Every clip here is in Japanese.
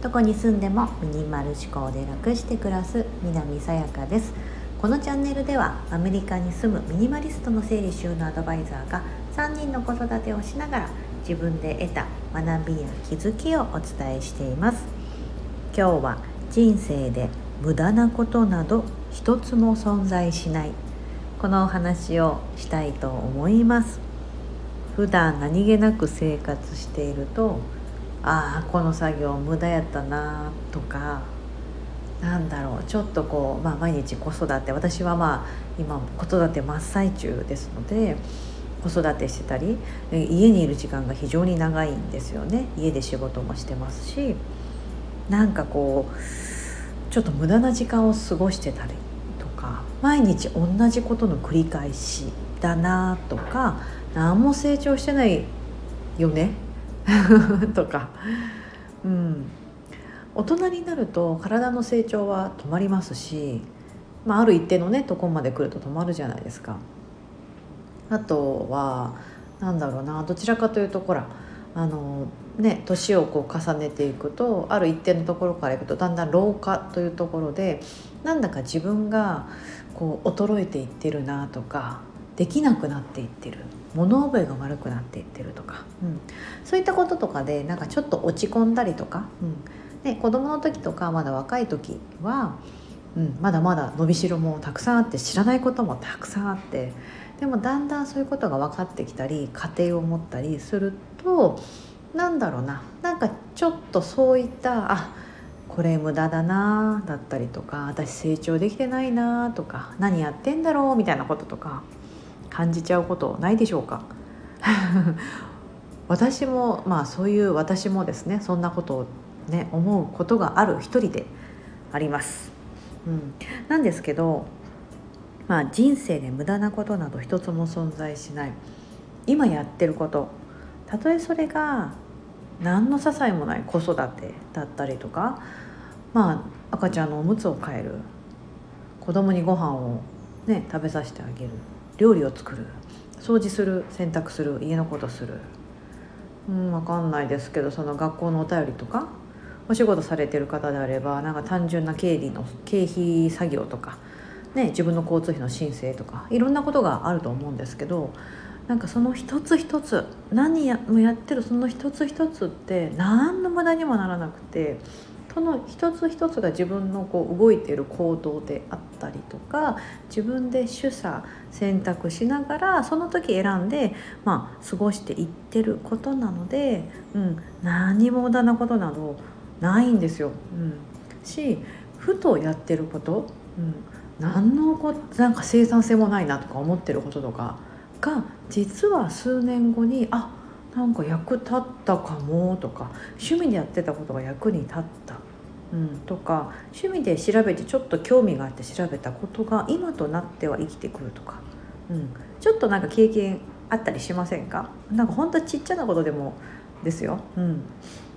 どこに住んでもミニマル思考で楽して暮らす南さやかです。このチャンネルではアメリカに住むミニマリストの整理収納アドバイザーが3人の子育てをしながら自分で得た学びや気づきをお伝えしています。今日は人生で無駄なことなど一つも存在しない。このお話をしたいと思います。普段何気なく生活しているとああこの作業無駄やったなとかなんだろうちょっとこう、まあ、毎日子育て私はまあ今子育て真っ最中ですので子育てしてたり家にいる時間が非常に長いんですよね。家で仕事もしてますしなんかこうちょっと無駄な時間を過ごしてたりとか毎日同じことの繰り返しだなとか何も成長してないよね？とか、うん、大人になると体の成長は止まりますし、まあ、ある一定のねとこまで来ると止まるじゃないですか。あとはなんだろうなどちらかというとほらあのね年をこう重ねていくとある一定のところからいくとだんだん老化というところでなんだか自分がこう衰えていってるなとかできなくなっていってる。物覚えが悪くなっていってるとか、うん、そういったこととかでなんかちょっと落ち込んだりとか、うん、で子供の時とかまだ若い時は、うん、まだまだ伸びしろもたくさんあって知らないこともたくさんあって。でもだんだんそういうことが分かってきたり家庭を持ったりするとなんだろうな。なんかちょっとそういったあこれ無駄だなだったりとか私成長できてないなとか何やってんだろうみたいなこととか。感じちゃうことないでしょうか？私もまあそういう私もですねそんなことをね思うことがある一人であります。うん、なんですけどまあ人生で無駄なことなど一つも存在しない。今やってること。たとえそれが何の些細もない子育てだったりとか。まあ赤ちゃんのおむつを替える。子供にご飯をね食べさせてあげる。料理を作る。掃除する洗濯する家のことする。うん分かんないですけどその学校のお便りとかお仕事されてる方であればなんか単純な経理の経費作業とか、ね、自分の交通費の申請とかいろんなことがあると思うんですけどなんかその一つ一つ何やもやってるその一つ一つって何の無駄にもならなくてその一つ一つが自分のこう動いている行動であったりとか自分で取捨選択しながらその時選んで、まあ、過ごしていってることなので、うん、何も無駄なことなどないんですよ。うん、しふとやってること、うん、何のこなんか生産性もないなとか思ってることとかが実は数年後にあなんか役立ったかもとか趣味でやってたことが役に立った。うん、とか趣味で調べてちょっと興味があって調べたことが今となっては生きてくるとか、うん、ちょっとなんか経験あったりしませんか？なんか本当ちっちゃなことでもですよ。うん、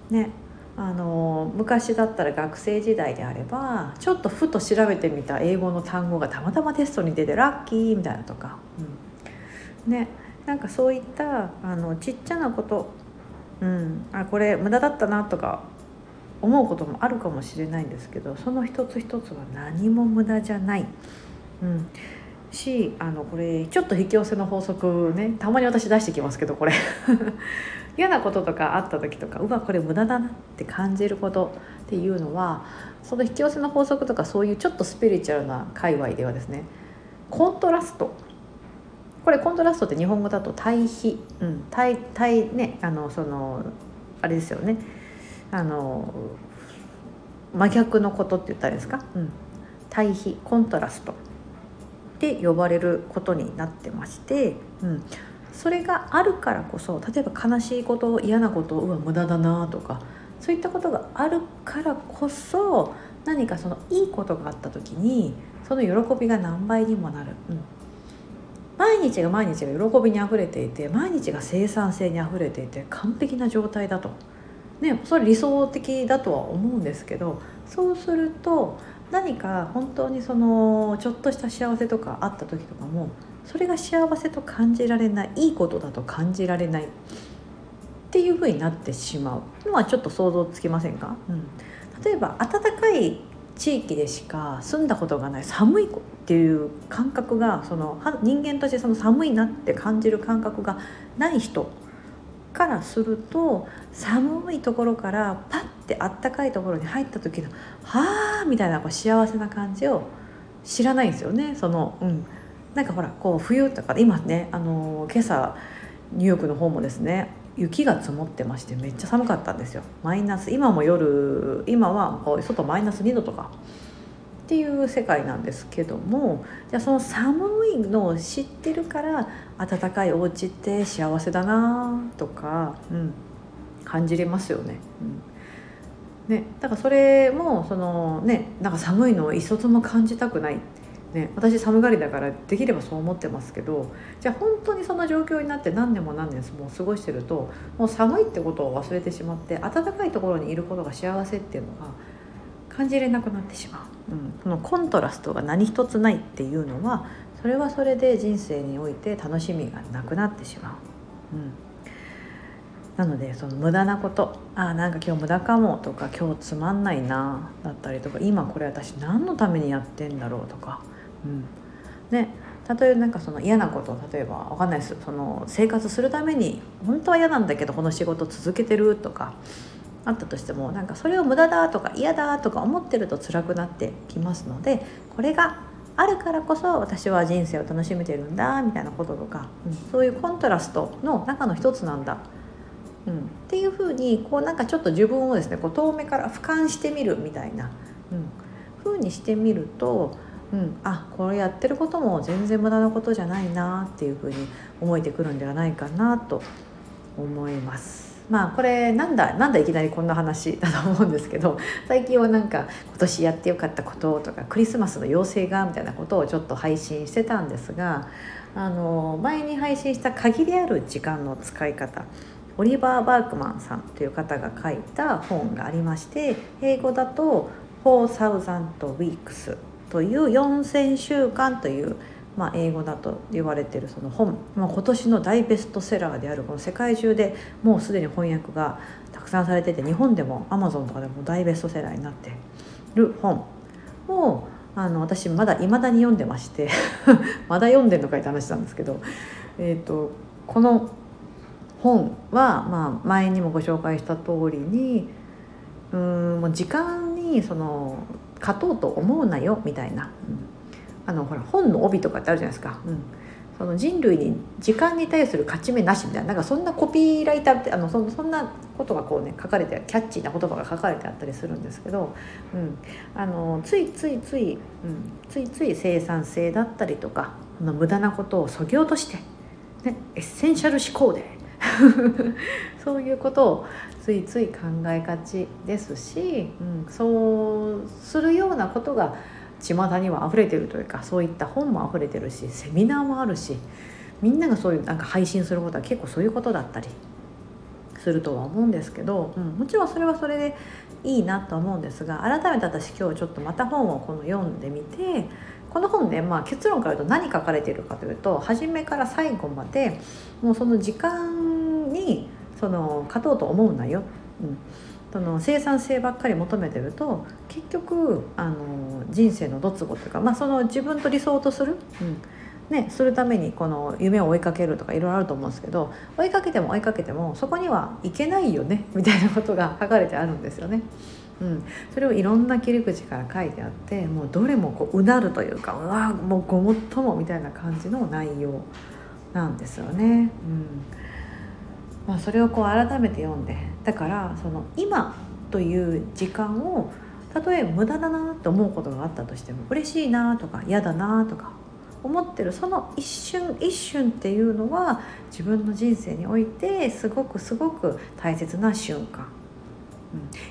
ねあの昔だったら学生時代であればちょっとふと調べてみた英語の単語がたまたまテストに出てラッキーみたいなとか、うん、ねなんかそういったあのちっちゃなこと、うん、あこれ無駄だったなとか思うこともあるかもしれないんですけどその一つ一つは何も無駄じゃない。うん。しあのこれちょっと引き寄せの法則ねたまに私出してきますけどこれ。嫌なこととかあった時とかうわこれ無駄だなって感じること。っていうのはその引き寄せの法則とかそういうちょっとスピリチュアルな界隈ではですねコントラストこれコントラストって日本語だと対比、うん、対対ねあのそのあれですよね。あの真逆のことって言ったらいいですか、うん、対比コントラストで呼ばれることになってまして、うん、それがあるからこそ例えば悲しいこと嫌なことうわ無駄だなとかそういったことがあるからこそ何かそのいいことがあった時にその喜びが何倍にもなる、うん、毎日が毎日が喜びにあふれていて毎日が生産性にあふれていて完璧な状態だと。ね、それ理想的だとは思うんですけどそうすると何か本当にそのちょっとした幸せとかあった時とかもそれが幸せと感じられないいいことだと感じられない、っていうふうになってしまうのはちょっと想像つきませんか、うん、例えば暖かい地域でしか住んだことがない寒いっていう感覚がその人間としてその寒いなって感じる感覚がない人からすると寒いところからパッてあったかいところに入った時の「はあ」みたいなこう幸せな感じを知らないんですよね。そのうん、なんかほらこう冬とか今ねあの今朝ニューヨークの方もですね雪が積もってましてめっちゃ寒かったんですよ。マイナス今も夜今はこう外マイナス2度とか。っていう世界なんですけどもじゃあその寒いのを知ってるから暖かいお家って幸せだなとか、うん、感じれますよね。うん。ね、だからそれもそのねなんか寒いのを一つも感じたくない。ね、私寒がりだからできればそう思ってますけどじゃあ本当にその状況になって何年も何年も過ごしてるともう寒いってことを忘れてしまって暖かいところにいることが幸せっていうのが感じれなくなってしまう、うん、このコントラストが何一つないっていうのはそれはそれで人生において楽しみがなくなってしまう。うん。なのでその無駄なことあなんか今日無駄かもとか今日つまんないなだったりとか今これ私何のためにやってんだろうとかうん。ね、例えばなんかその嫌なこと例えば分かんないです。その生活するために本当は嫌なんだけどこの仕事続けてるとかあったとしてもなんかそれを無駄だとか嫌だとか思ってると辛くなってきますのでこれがあるからこそ私は人生を楽しめてるんだみたいなこととか、うん、そういうコントラストの中の一つなんだ、うん、っていうふうにこうなんかちょっと自分をですねこう遠目から俯瞰してみるみたいな、うん、ふうにしてみるとうん、あこれやってることも全然無駄なことじゃないなっていうふうに思えてくるんではないかなと思います。まあこれなんだなんだいきなりこんな話だと思うんですけど 最近はなんか今年やってよかったこととかクリスマスの妖精がみたいなことをちょっと配信してたんですがあの前に配信した限りある時間の使い方オリバー・バークマンさんという方が書いた本がありまして英語だと「4000 Weeks」という4,000週間という、まあ、英語だと言われてるその本、まあ、今年の大ベストセラーであるこの世界中でもうすでに翻訳がたくさんされてて日本でもアマゾンとかでも大ベストセラーになってる本。をあの私まだいまだに読んでまして まだ読んでんのかいって話なんですけど、えーと、この本は、まあ、前にもご紹介した通りにうんもう時間にその勝とうと思うなよみたいな、うん、あのほら本の帯とかってあるじゃないですか、うん、その人類に時間に対する勝ち目なしみたいな。なんかそんなコピーライターってあのそそんなことがこうね書かれてキャッチーな言葉が書かれてあったりするんですけど、うん、あのついついつい、うん、ついつい生産性だったりとかの無駄なことをそぎ落として、ね、エッセンシャル思考で そういうことをついつい考えがちですし、うん、そうするようなことが巷には溢れてるというかそういった本も溢れてるしセミナーもあるしみんながそういうなんか配信することは結構そういうことだったりするとは思うんですけど、うん、もちろんそれはそれでいいなと思うんですが改めて私今日ちょっとまた本をこの読んでみてこの本で、まあ、結論から言うと何書かれているかというと初めから最後までもうその時間にその勝とうと思うなよ、うん、その生産性ばっかり求めてると結局あの人生のドツボというか、まあ、その自分と理想とする、うん。ね、するためにこの夢を追いかけるとかいろいろあると思うんですけど追いかけても追いかけてもそこにはいけないよねみたいなことが書かれてあるんですよね。うん、それをいろんな切り口から書いてあってもうどれもこううなるというかうわもうごもっともみたいな感じの内容なんですよね。うん。まあ、それをこう改めて読んでだからその今という時間をたとえ無駄だなと思うことがあったとしても嬉しいなとか嫌だなとか思ってるその一瞬一瞬っていうのは自分の人生においてすごくすごく大切な瞬間、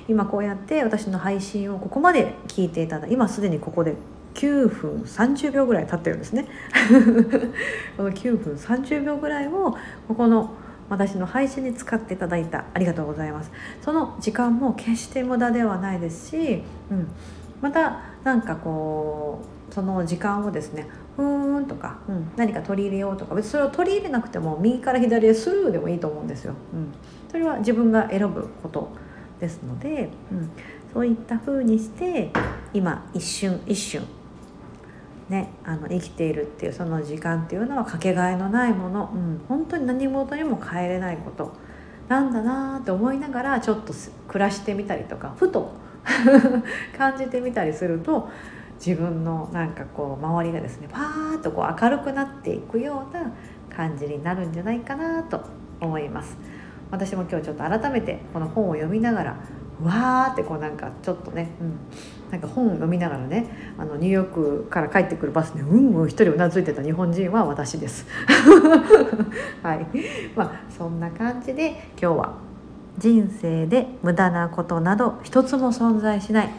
今こうやって私の配信をここまで聞いていただ今すでにここで9分30秒ぐらい経ってるんですね。この9分30秒ぐらいをここの私の配信に使っていただいた。ありがとうございます。その時間も決して無駄ではないですし、うん、またなんかこうその時間をですねふーんとか、うん、何か取り入れようとか別にそれを取り入れなくても右から左へスルーでもいいと思うんですよ。うん、それは自分が選ぶこと。ですので、うん、そういった風にして今一瞬一瞬ね、あの生きているっていうその時間っていうのはかけがえのないもの、うん、本当に何事にも変えれないことなんだなって思いながらちょっと暮らしてみたりとかふと 感じてみたりすると自分のなんかこう周りがですねパーッとこう明るくなっていくような感じになるんじゃないかなと思います。私も今日ちょっと改めてこの本を読みながらわーってこうなんかちょっとね、うん、なんか本を読みながらねあのニューヨークから帰ってくるバスでうんうん一人うなずいてた日本人は私です。はい。まあそんな感じで今日は人生で無駄なことなど一つも存在しない。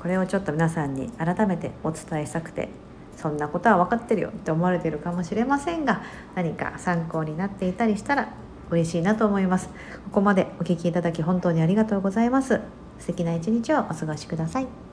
これをちょっと皆さんに改めてお伝えしたくてそんなことは分かってるよって思われてるかもしれませんが何か参考になっていたりしたら嬉しいなと思います。ここまでお聴きいただき本当にありがとうございます。素敵な一日をお過ごしください。